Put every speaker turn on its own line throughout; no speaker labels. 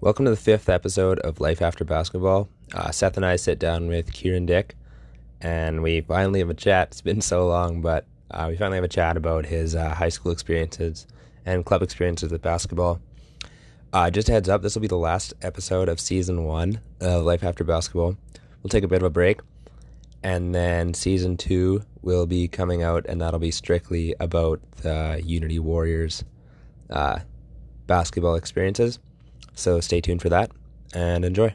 Welcome to the fifth episode of Life After Basketball. Uh, Seth and I sit down with Kieran Dyck, and we finally have a chat. It's been so long, but uh, we finally have a chat about his uh, high school experiences and club experiences with basketball. Uh, just a heads up, this will be the last episode of season one of Life After Basketball. We'll take a bit of a break, and then season two will be coming out, and that'll be strictly about the Unity Warriors uh, basketball experiences. So stay tuned for that and enjoy.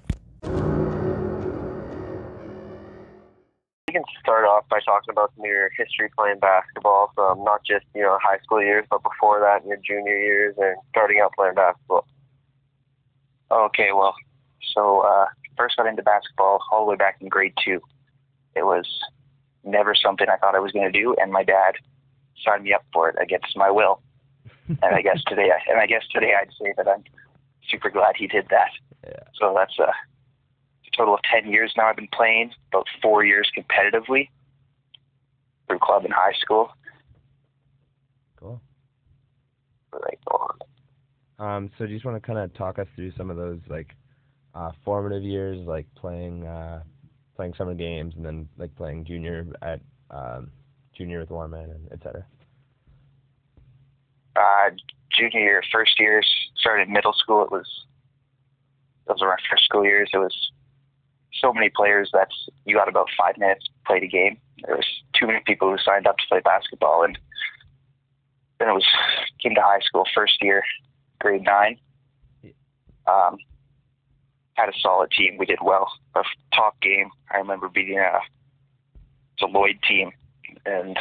We can start off by talking about some of your history playing basketball, from not just you know high school years, but before that, in your junior years, and starting out playing basketball.
Okay, well, so uh, first got into basketball all the way back in grade two. It was never something I thought I was going to do, and my dad signed me up for it against my will. and I guess today, and I guess today I'd say that I'm super glad he did that.
Yeah.
So that's a, a total of ten years now. I've been playing about four years competitively through club and high school.
Cool.
Right on.
Um, so do you just want to kind of talk us through some of those like uh, formative years, like playing uh, playing summer games and then like playing junior at um, junior with Warman and et cetera?
uh, junior year, first years, started middle school. It was those were our first school years. It was so many players that you got about five minutes to play the game. There was too many people who signed up to play basketball, and then it was came to high school, first year, grade nine. Um, had a solid team. We did well. Our top game, I remember beating a, Lloyd team, and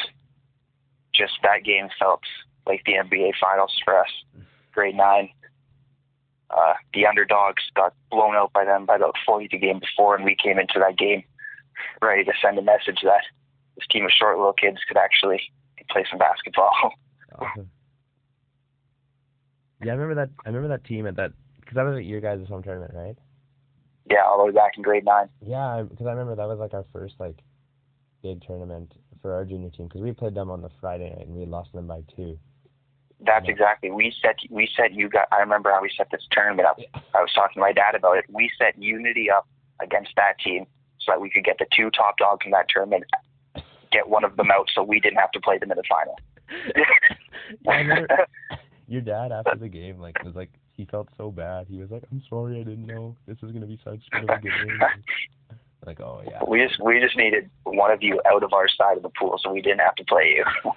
just that game felt like the NBA Finals for us. Grade nine. Uh, the underdogs got blown out by them by about 40 the game before, and we came into that game ready to send a message that this team of short little kids could actually play some basketball.
Awesome. Yeah, I remember that. I remember that team at that because that was at your guys' home tournament, right?
yeah, all the way back in grade nine.
Yeah, because I remember that was like our first like big tournament for our junior team because we played them on the Friday night and we lost them by two.
That's
Yeah.
exactly. We set we set you got. I remember how we set this tournament up. I was talking to my dad about it. We set Unity up against that team so that we could get the two top dogs in that tournament, get one of them out, so we didn't have to play them in the final.
Remember your dad after the game like was like he felt so bad. He was like, "I'm sorry, I didn't know this was gonna be such good a game." like, oh yeah.
we just we just needed one of you out of our side of the pool, so we didn't have to play you.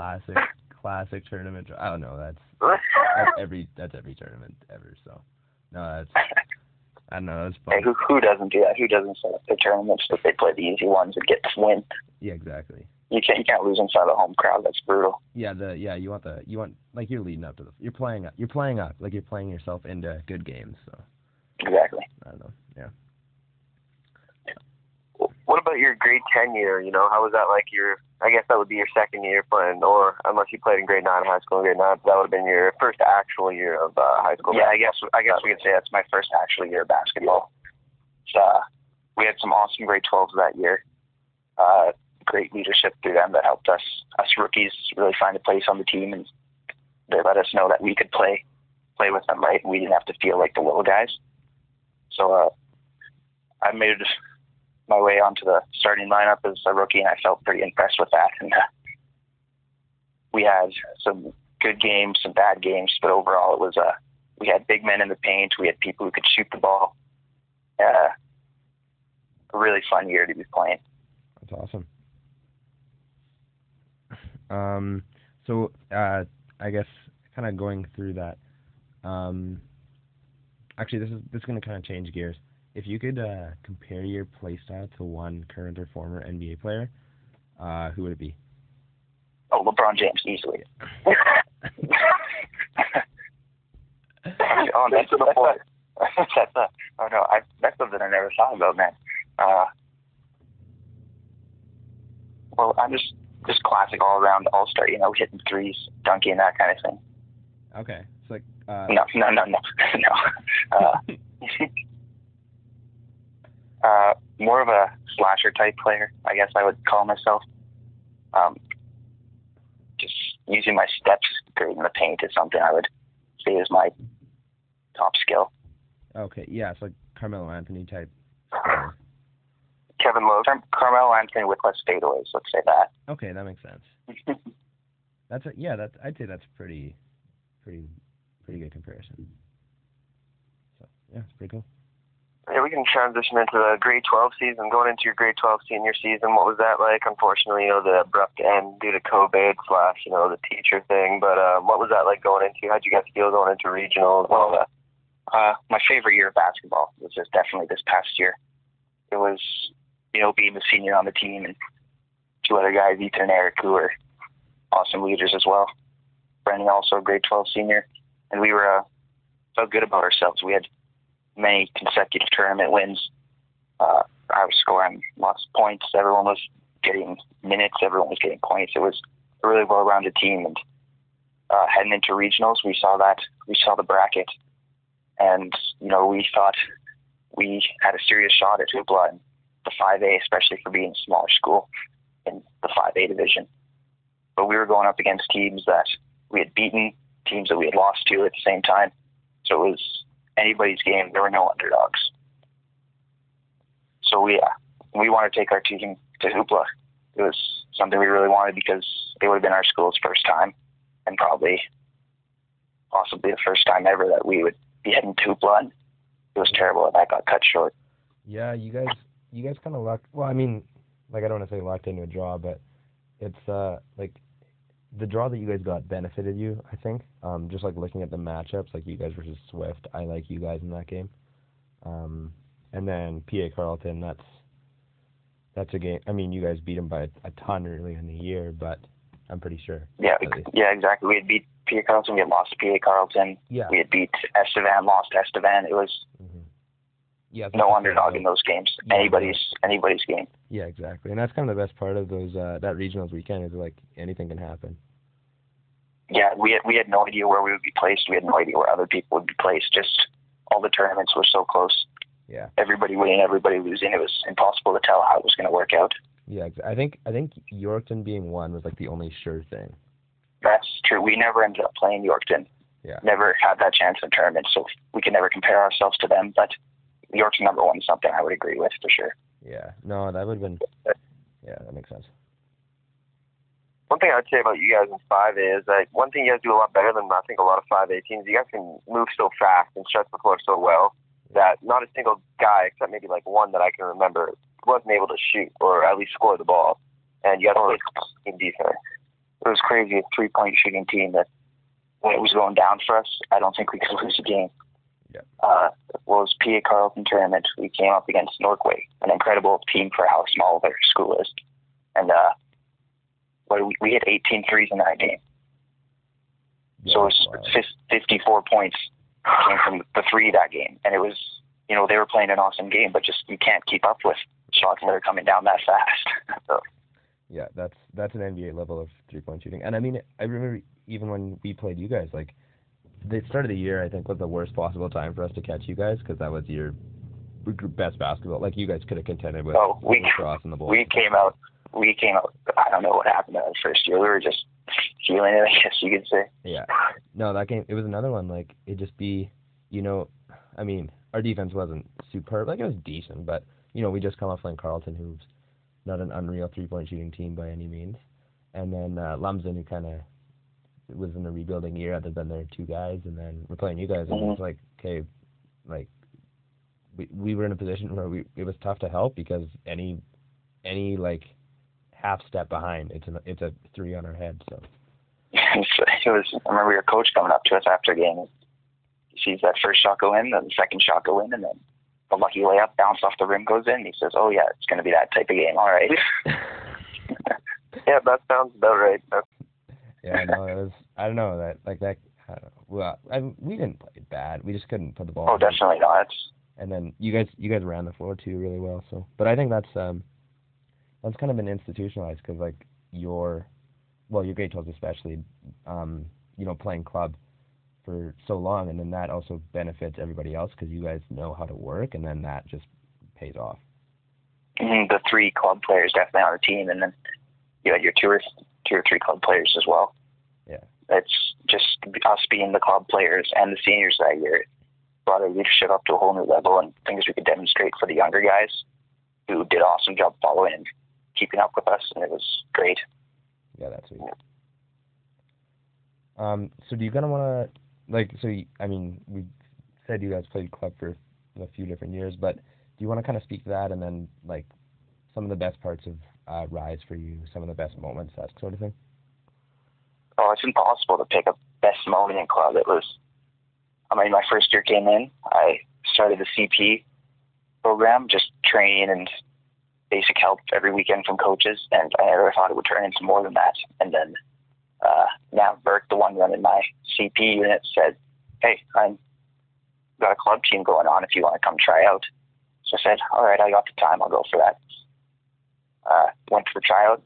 Classic, classic tournament. I don't know. That's that's every that's every tournament ever. So no, that's I don't know. That's
Hey, who who doesn't do that? Who doesn't set up the tournaments that they play the easy ones and get the win?
Yeah, exactly.
You can't you can't lose inside the home crowd. That's brutal.
Yeah, the yeah you want the you want like you're leading up to the you're playing up you're playing up like you're playing yourself into good games. So
Exactly.
I don't know. Yeah.
What about your grade ten year? You know, how was that like? Your, I guess that would be your second year playing, or unless you played in grade nine high school, grade nine, that would have been your first actual year of uh, high school.
Yeah, I guess I guess we could say that's my first actual year of basketball. It's, uh, we had some awesome grade 12s that year. Uh, great leadership through them that helped us us rookies really find a place on the team, and they let us know that we could play play with them right, and we didn't have to feel like the little guys. So uh, I made my way onto the starting lineup as a rookie, and I felt pretty impressed with that. And uh, we had some good games, some bad games, but overall it was uh, we had big men in the paint. We had people who could shoot the ball. Uh, a really fun year to be playing.
That's awesome. Um, so uh, I guess kind of going through that. Um, actually, this is this is going to kind of change gears. If you could uh, compare your playstyle to one current or former NBA player, uh, who would it be?
Oh, LeBron James easily. oh, that's, that's, a, that's a, oh no, I, that's something I never thought about, man. Uh, well, I'm just just classic all around all star, you know, hitting threes, dunking, that kind of thing.
Okay, it's like uh,
No, no, no, no, no. Uh, uh, more of a slasher type player, I guess I would call myself. Um, just using my steps great in the paint is something I would say is my top skill.
Okay, yeah, it's like Carmelo Anthony type.
Kevin Love.
Car- Carmelo Anthony with less fadeaways, let's say that.
Okay, that makes sense. That's a, yeah, that's I'd say that's pretty, pretty, pretty good comparison. So yeah, it's pretty cool.
Yeah, we can transition into the grade 12 season. Going into your grade 12 senior season, what was that like? Unfortunately, you know, the abrupt end due to COVID slash, you know, the teacher thing. But um, what was that like going into? How'd you guys feel going into regionals? and all?
Uh, my favorite year of basketball was just definitely this past year. It was, you know, being the senior on the team and two other guys, Ethan and Eric, who were awesome leaders as well. Brendan also a grade 12 senior, and we were uh, felt good about ourselves. We had many consecutive tournament wins. Uh, I was scoring lots of points. Everyone was getting minutes. Everyone was getting points. It was a really well-rounded team, and uh, heading into regionals, we saw that. We saw the bracket, and you know we thought we had a serious shot at Hoopla in the 5A, especially for being a smaller school in the 5A division. But we were going up against teams that we had beaten, teams that we had lost to at the same time. So it was anybody's game. There were no underdogs. So we uh, we want to take our team to Hoopla. It was something we really wanted because it would have been our school's first time, and probably possibly the first time ever that we would be heading to Hoopla. And it was terrible that that got cut short.
Yeah, you guys, you guys kind of lucked. Well, I mean, like I don't want to say lucked into a draw, but it's uh like the draw that you guys got benefited you. I think. Um, just like looking at the matchups, like you guys versus Swift, I like you guys in that game. Um, and then PA Carlton, that's that's a game. I mean, you guys beat them by a, a ton early in the year, but I'm pretty sure.
Yeah, yeah, exactly. We had beat PA Carlton. We had lost PA Carlton.
Yeah.
We had beat Estevan, lost Estevan. It was
hmm Yeah.
no underdog in those games.
Yeah.
Anybody's anybody's game.
Yeah, exactly. And that's kind of the best part of those uh that regionals weekend is like anything can happen.
Yeah, we had we had no idea where we would be placed. We had no idea where other people would be placed. Just all the tournaments were so close.
Yeah.
Everybody winning, everybody losing. It was impossible to tell how it was going to work out.
Yeah, I think I think Yorkton being one was like the only sure thing.
That's true. We never ended up playing Yorkton.
Yeah.
Never had that chance in tournament, so we can never compare ourselves to them. But Yorkton number one something I would agree with for sure.
Yeah. No, that would have been. Yeah, that makes sense.
One thing I'd say about you guys in 5A is that one thing you guys do a lot better than I think a lot of 5A teams, you guys can move so fast and stretch the floor so well that not a single guy, except maybe like one that I can remember, wasn't able to shoot or at least score the ball. And you guys played in defense.
It was crazy, a three point shooting team that when it was going down for us, I don't think we could lose a game.
Yeah.
Uh, well, it was PA Carlton tournament. We came up against Norquay, an incredible team for how small their school is. And uh, we, we hit 18 threes in that game.
Yeah,
so it was
wow.
fif- 54 points came from the three that game. And it was, you know, they were playing an awesome game, but just you can't keep up with shots that are coming down that fast. so,
Yeah, that's that's an NBA level of three point shooting. And I mean, I remember even when we played you guys, like the start of the year, I think was the worst possible time for us to catch you guys because that was your best basketball. Like you guys could have contended with
Oh, we-
cross in the bowl.
we came out, we came out, I don't know what happened that first year. We were just feeling it, I guess you could say.
Yeah. No, that game it was another one. Like it just be, you know, I mean, our defense wasn't superb. Like it was decent, but you know, we just come off playing Carlton, who's not an unreal three point shooting team by any means, and then uh, Lumsden, who kind of was in a rebuilding year, other than their two guys, and then we're playing you guys, and
Mhm.
it's like, okay, like we we were in a position where we it was tough to help because any any like half step behind, it's an it's a three on our head. So
it was, I remember your coach coming up to us after a game. He sees that first shot go in, then the second shot go in, and then the lucky layup bounce off the rim goes in. He says, "Oh yeah, it's going to be that type of game. All right."
Yeah, that sounds about right. That's,
Yeah, no, it was. I don't know that like that. I don't know. Well, I, we didn't play bad. We just couldn't put the ball.
oh,
in.
definitely not.
And then you guys, you guys ran the floor too really well. So, but I think that's um, that's kind of been institutionalized because like your, well, your grade 12s especially, um, you know, playing club for so long, and then that also benefits everybody else because you guys know how to work, and then that just pays off.
Mhm, The three club players definitely on the team, and then you had your or two or three club players as well.
Yeah.
It's just us being the club players and the seniors that year. brought our leadership up to a whole new level and things we could demonstrate for the younger guys who did an awesome job following and keeping up with us, and it was great.
Yeah, that's sweet. Um, so do you kind of want to like? So you, I mean, we said you guys played club for a few different years, but do you want to kind of speak to that and then like some of the best parts of uh, Rise for you, some of the best moments, that sort of thing?
Oh, it's impossible to pick a best moment in club. It was, I mean, my first year came in, I started the CP program, just training and basic help every weekend from coaches, and I never thought it would turn into more than that. And then uh, now Burke, the one running my CP unit, said, "Hey, I'm got a club team going on. If you want to come try out." So I said, "All right, I got the time. I'll go for that." Uh, went to the tryouts,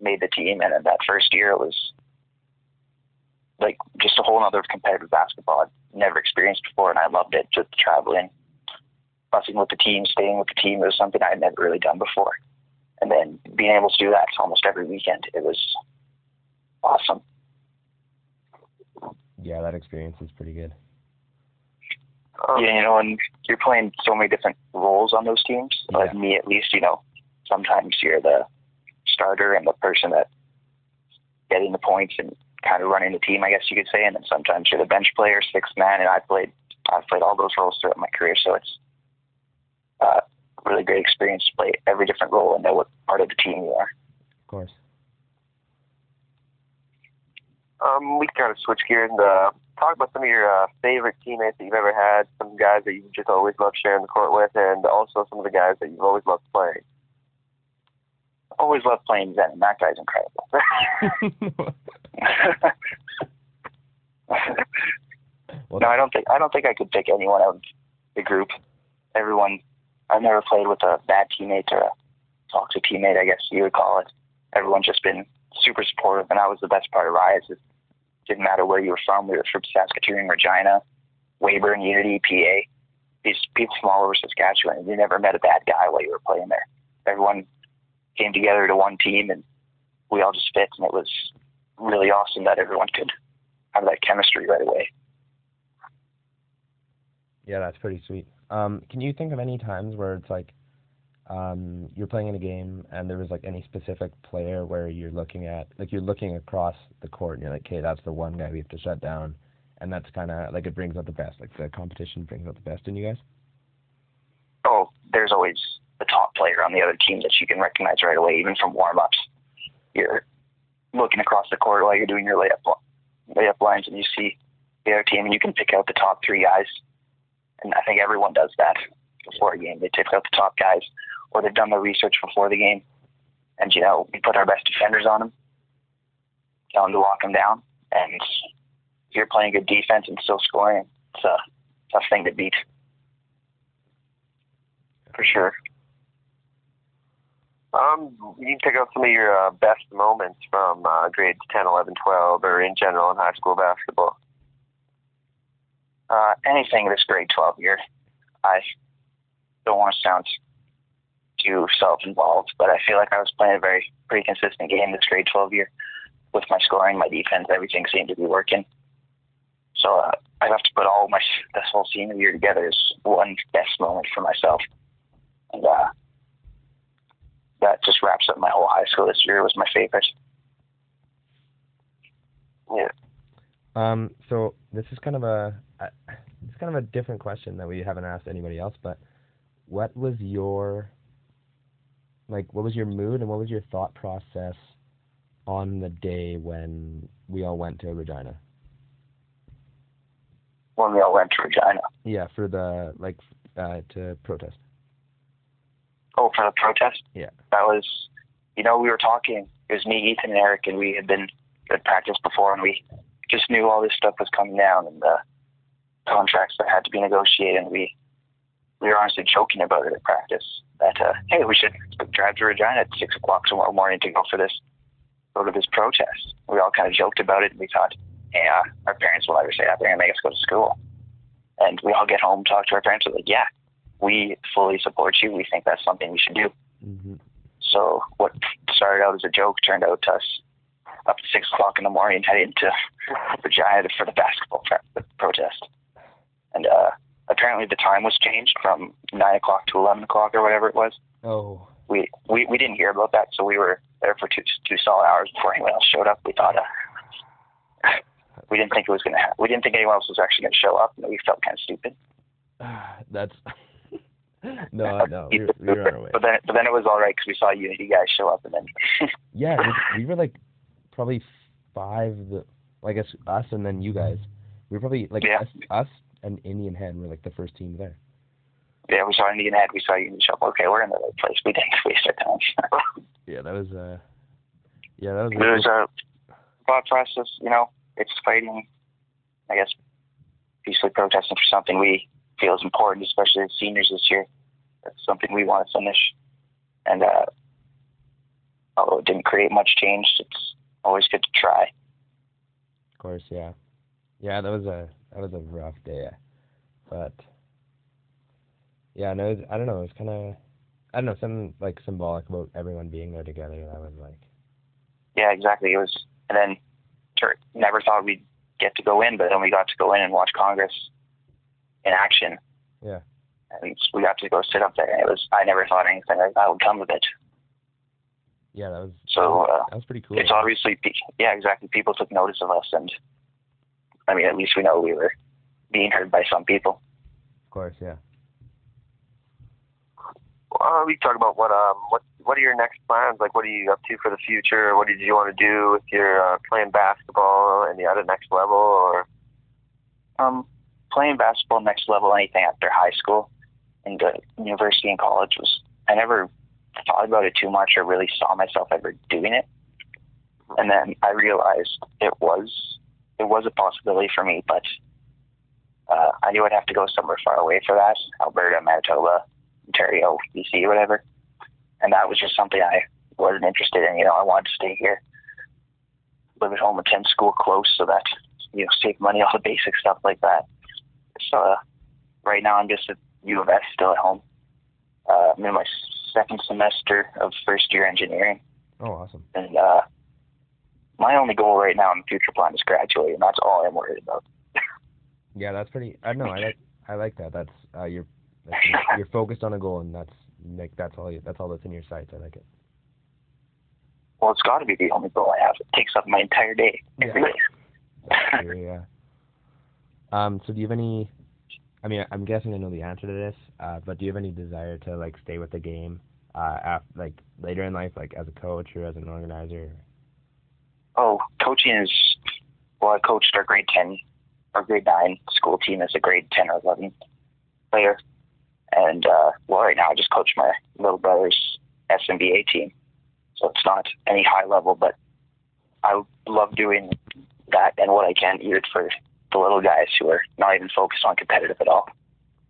made the team, and in that first year, it was like just a whole other competitive basketball I'd never experienced before, and I loved it. Just traveling, fussing with the team, staying with the team. It was something I had never really done before, and then being able to do that almost every weekend, it was awesome.
Yeah, that experience is pretty good.
Um, yeah, you know, and you're playing so many different roles on those teams.
Yeah.
Like me, at least, you know, sometimes you're the starter and the person that getting the points and kind of running the team, I guess you could say. And then sometimes you're the bench player, sixth man. And I played, I've played all those roles throughout my career, so it's uh, really great experience to play every different role and know what part of the team you are.
Of course.
Um, we can kind of switch gears and uh, talk about some of your uh, favorite teammates that you've ever had, some guys that you've just always loved sharing the court with, and also some of the guys that you've always loved playing.
Always loved playing Zen, and that guy's incredible.
well,
no, I don't think I don't think I could pick anyone out of the group. Everyone, I've never played with a bad teammate or a toxic teammate, I guess you would call it. Everyone's just been super supportive, and that was the best part of Rise. It didn't matter where you were from. We were from Saskatoon, Regina, Weyburn, Unity, PA. These people from all over Saskatchewan. You never met a bad guy while you were playing there. Everyone came together to one team, and we all just fit, and it was really awesome that everyone could have that chemistry right away.
Yeah, that's pretty sweet. Um, can you think of any times where it's like um, you're playing in a game and there was like any specific player where you're looking at, like you're looking across the court and you're like, okay, that's the one guy we have to shut down, and that's kind of like it brings out the best, like the competition brings out the best in you guys.
Oh, there's always player on the other team that you can recognize right away, even from warm ups. You're looking across the court while you're doing your layup layup lines, and you see the other team, and you can pick out the top three guys. And I think everyone does that before a game. They pick out the top guys, or they've done their research before the game. And you know, we put our best defenders on them, tell them to lock them down, and you're playing good defense and still scoring, it's a tough thing to beat. For sure.
Um, you can pick out some of your uh, best moments from uh, grades 10, 11, 12, or in general in high school basketball.
Uh, anything this grade 12 year. I don't want to sound too self-involved, but I feel like I was playing a very pretty consistent game this grade 12 year with my scoring, my defense, everything seemed to be working. So uh, I'd have to put all my this whole senior year together as one best moment for myself, and uh, that just wraps up my whole high school this year. Was my favorite.
Yeah.
Um, so this is kind of a, a it's kind of a different question that we haven't asked anybody else, but what was your like what was your mood and what was your thought process on the day when we all went to Regina?
When we all went to Regina.
Yeah, for the like uh, to protest.
Oh, for the protest?
Yeah.
That was, you know, we were talking. It was me, Ethan, and Eric, and we had been at practice before, and we just knew all this stuff was coming down and the contracts that had to be negotiated. And we we were honestly joking about it at practice that uh, hey, we should drive to Regina at six o'clock tomorrow morning to go for this go to this protest. We all kind of joked about it, and we thought, hey, uh, our parents will never say that. They're gonna make us go to school. And we all get home, talk to our parents, we're like, yeah, we fully support you. We think that's something we should do.
Mm-hmm.
So what started out as a joke turned out to us up at six o'clock in the morning heading to Regina for the basketball pro- protest. And uh, only the time was changed from nine o'clock to eleven o'clock or whatever it was.
Oh,
We we, we didn't hear about that, so we were there for two two solid hours before anyone else showed up. We thought uh, we didn't think it was gonna. Ha- we didn't think anyone else was actually gonna show up, and we felt kind of stupid.
that's no, no. We, were- we were on our way.
But then but then it was all right because we saw Unity guys show up, and then
Yeah, we, we were like probably five. The I guess us and then you guys. We were probably like
Yeah.
us, us and Indian Head were like the first team there.
yeah, we saw Indian Head, we saw show up. Okay, we're in the right place. We didn't waste our time.
Yeah, that was uh, yeah, that was.
It was a thought process, you know, it's fighting, I guess, peacefully protesting for something we feel is important, especially as seniors this year. That's something we want to finish. And uh, although it didn't create much change, it's always good to try.
Of course, yeah, yeah. That was a that was a rough day, but yeah, no, I don't know. It was kind of I don't know something like symbolic about everyone being there together. That I was like
Yeah, exactly. It was, and then never thought we'd get to go in, but then we got to go in and watch Congress in action.
Yeah.
And we got to go sit up there, and it was. I never thought anything like that would come of it.
yeah, that was
So uh,
that was pretty cool.
it's obviously pe- yeah exactly people took notice of us and i mean at least we know we were being heard by some people
of course, yeah.
Uh, we talk about what um what what are your next plans? Like, what are you up to for the future? What did you want to do with your uh, playing basketball and the other next level? Or
um playing basketball next level anything after high school and uh, university and college was i never thought about it too much or really saw myself ever doing it. And then i realized it was it was a possibility for me but uh, i knew i'd have to go somewhere far away for that alberta manitoba ontario bc whatever. And that was just something i wasn't interested in you know i wanted to stay here live at home attend school close so that you know save money all the basic stuff like that uh, right now i'm just at u of s still at home uh, i'm in my second semester of first year engineering
Oh, awesome.
and uh, my only goal right now in the future plan is graduate, and that's all I'm worried about.
Yeah, that's pretty. I know. I like I like that. That's uh, you're that's, you're focused on a goal, and that's like that's all you, that's all that's in your sights. I like it.
Well, it's got to be the only goal I have. It takes up my entire day.
Yeah.
every day.
That's true, yeah. Um. So do you have any? I mean, I'm guessing I know the answer to this. Uh, but do you have any desire to like stay with the game? Uh, after, like later in life, like as a coach or as an organizer?
Oh, coaching is well. I coached our grade ten or grade nine school team as a grade ten or eleven player, and uh, well, right now I just coach my little brother's SMBA team. So it's not any high level, but I love doing that and what I can geared for the little guys who are not even focused on competitive at all.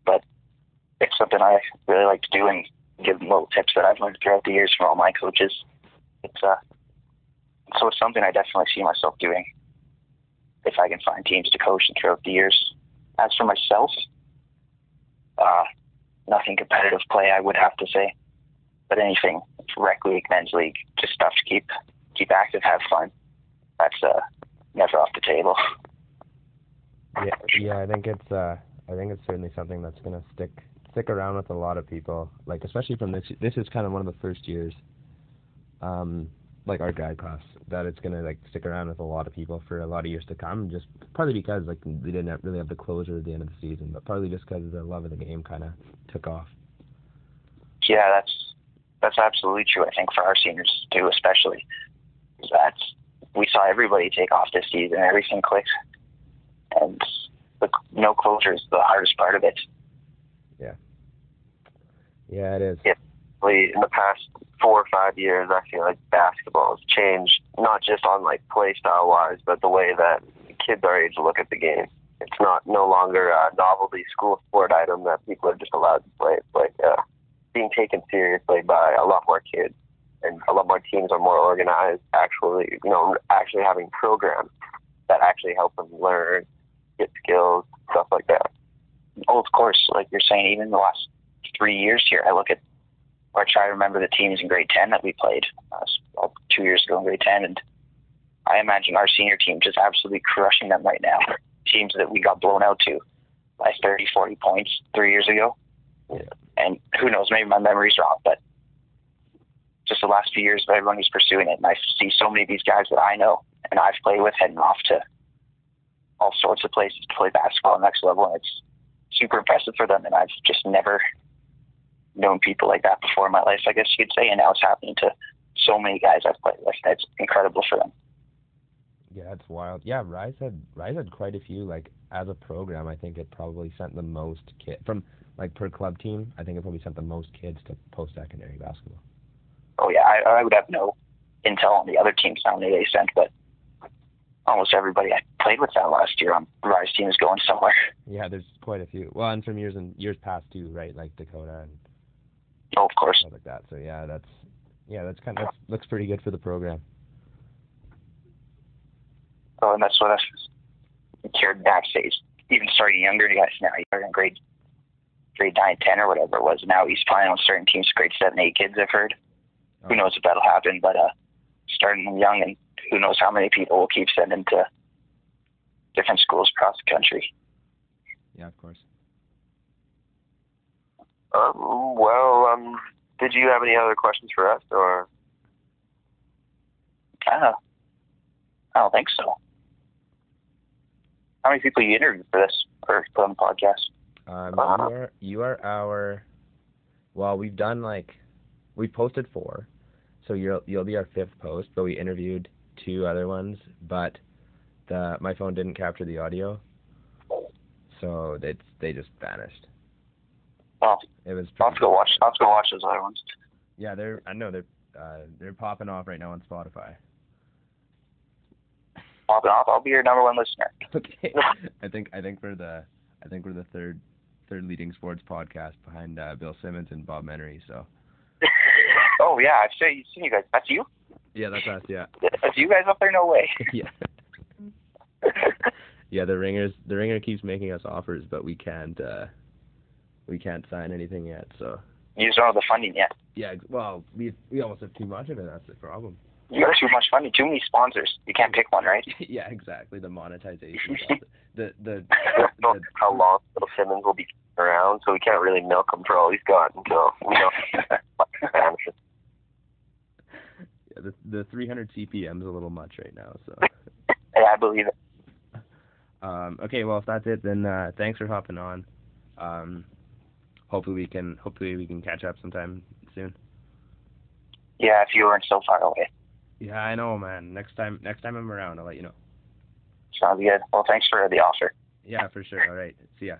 But it's something I really like to do and give them little tips that I've learned throughout the years from all my coaches. It's uh so it's something I definitely see myself doing if I can find teams to coach and throughout the years. As for myself, uh, nothing competitive play, I would have to say, but anything rec league, men's league, just stuff to keep keep active, have fun. That's uh, never off the table.
Yeah, yeah. I think it's uh, I think it's certainly something that's gonna stick stick around with a lot of people. Like especially from this. This is kind of one of the first years, um, like our guide class, that it's gonna like stick around with a lot of people for a lot of years to come. Just partly because like we didn't really have the closure at the end of the season, but partly just because the love of the game kind of took off.
Yeah, that's that's absolutely true. I think for our seniors too, especially, that's we saw everybody take off this season. Everything clicked, and the no closure is the hardest part of it.
Yeah, Yeah, it is.
Lee, in the past four or five years, I feel like basketball has changed, not just on like play style wise, but the way that kids our age look at the game. It's not no longer a novelty school sport item that people are just allowed to play. It's like uh, being taken seriously by a lot more kids, and a lot more teams are more organized. Actually, you know, actually having programs that actually help them learn, get skills, stuff like that.
Oh, of course, like you're saying, even the last three years here, I look at or I try to remember the teams in grade ten that we played uh, two years ago in grade ten, and I imagine our senior team just absolutely crushing them right now. Teams that we got blown out to, by 30, 40 points three years ago.
Yeah.
And who knows, maybe my memory's wrong, but just the last few years everyone who's pursuing it, and I see so many of these guys that I know and I've played with heading off to all sorts of places to play basketball next level, and it's super impressive for them. And I've just never known people like that before in my life, I guess you could say, and now it's happening to so many guys I've played with. It's incredible for them.
Yeah, it's wild. Yeah, Rise had Rise had quite a few. Like as a program, I think it probably sent the most kid from like per club team. I think it probably sent the most kids to post secondary basketball.
Oh yeah, I, I would have no intel on the other teams how many they sent, but almost everybody I played with that last year on the Rise team is going somewhere.
Yeah, there's quite a few. Well, and from years and years past too, right? Like Dakota and
Oh, of course.
like that. So yeah, that's yeah, that's kind of that's, looks pretty good for the program.
Oh, and that's what I've cared backstage. Even starting younger you guys now, you're in grade grade nine, ten, or whatever it was. Now he's playing on certain teams, grade seven, eight kids. I've heard. Who
Oh.
knows if that'll happen? But uh, starting them young, and who knows how many people will keep sending to different schools across the country.
Yeah, of course.
Um, well, um, did you have any other questions for us, or
I don't. I don't think so. How many people you interviewed for this or put the podcast?
Um,
Uh-huh.
you are you are our. Well, we've done like, we posted four, so you'll you'll be our fifth post. But we interviewed two other ones, but the my phone didn't capture the audio, so they they just vanished.
Oh,
It was.
I'll have to go watch. I'll have to go watch those other ones.
Yeah, they're I know they're uh, they're popping off right now on Spotify.
Popping off. I'll be your number one listener.
Okay. I think I think we're the I think we're the third third leading sports podcast behind uh, Bill Simmons and Bob Menery. So
oh yeah, I've seen, seen you guys. That's you.
Yeah, that's us. Yeah.
You guys up there? No way.
yeah. Yeah, the ringers the ringer keeps making us offers, but we can't uh we can't sign anything yet. So
You just don't have the funding yet.
yeah, well, we we almost have too much of it. That's the problem.
You got too much funding. Too many sponsors. You can't pick one, right?
yeah, exactly. The monetization. the the,
I don't know
the
how long Little Simmons will be around, so we can't really milk him for all he's got until we know
the the 300 CPM is a little much right now. So
yeah, I believe it.
um okay, well if that's it, then uh thanks for hopping on. Um, hopefully we can hopefully we can catch up sometime soon.
Yeah, if you weren't so far away.
Yeah, I know, man. Next time next time I'm around, I'll let you know.
Sounds good. Well, thanks for the offer.
Yeah, for sure. All right. See ya.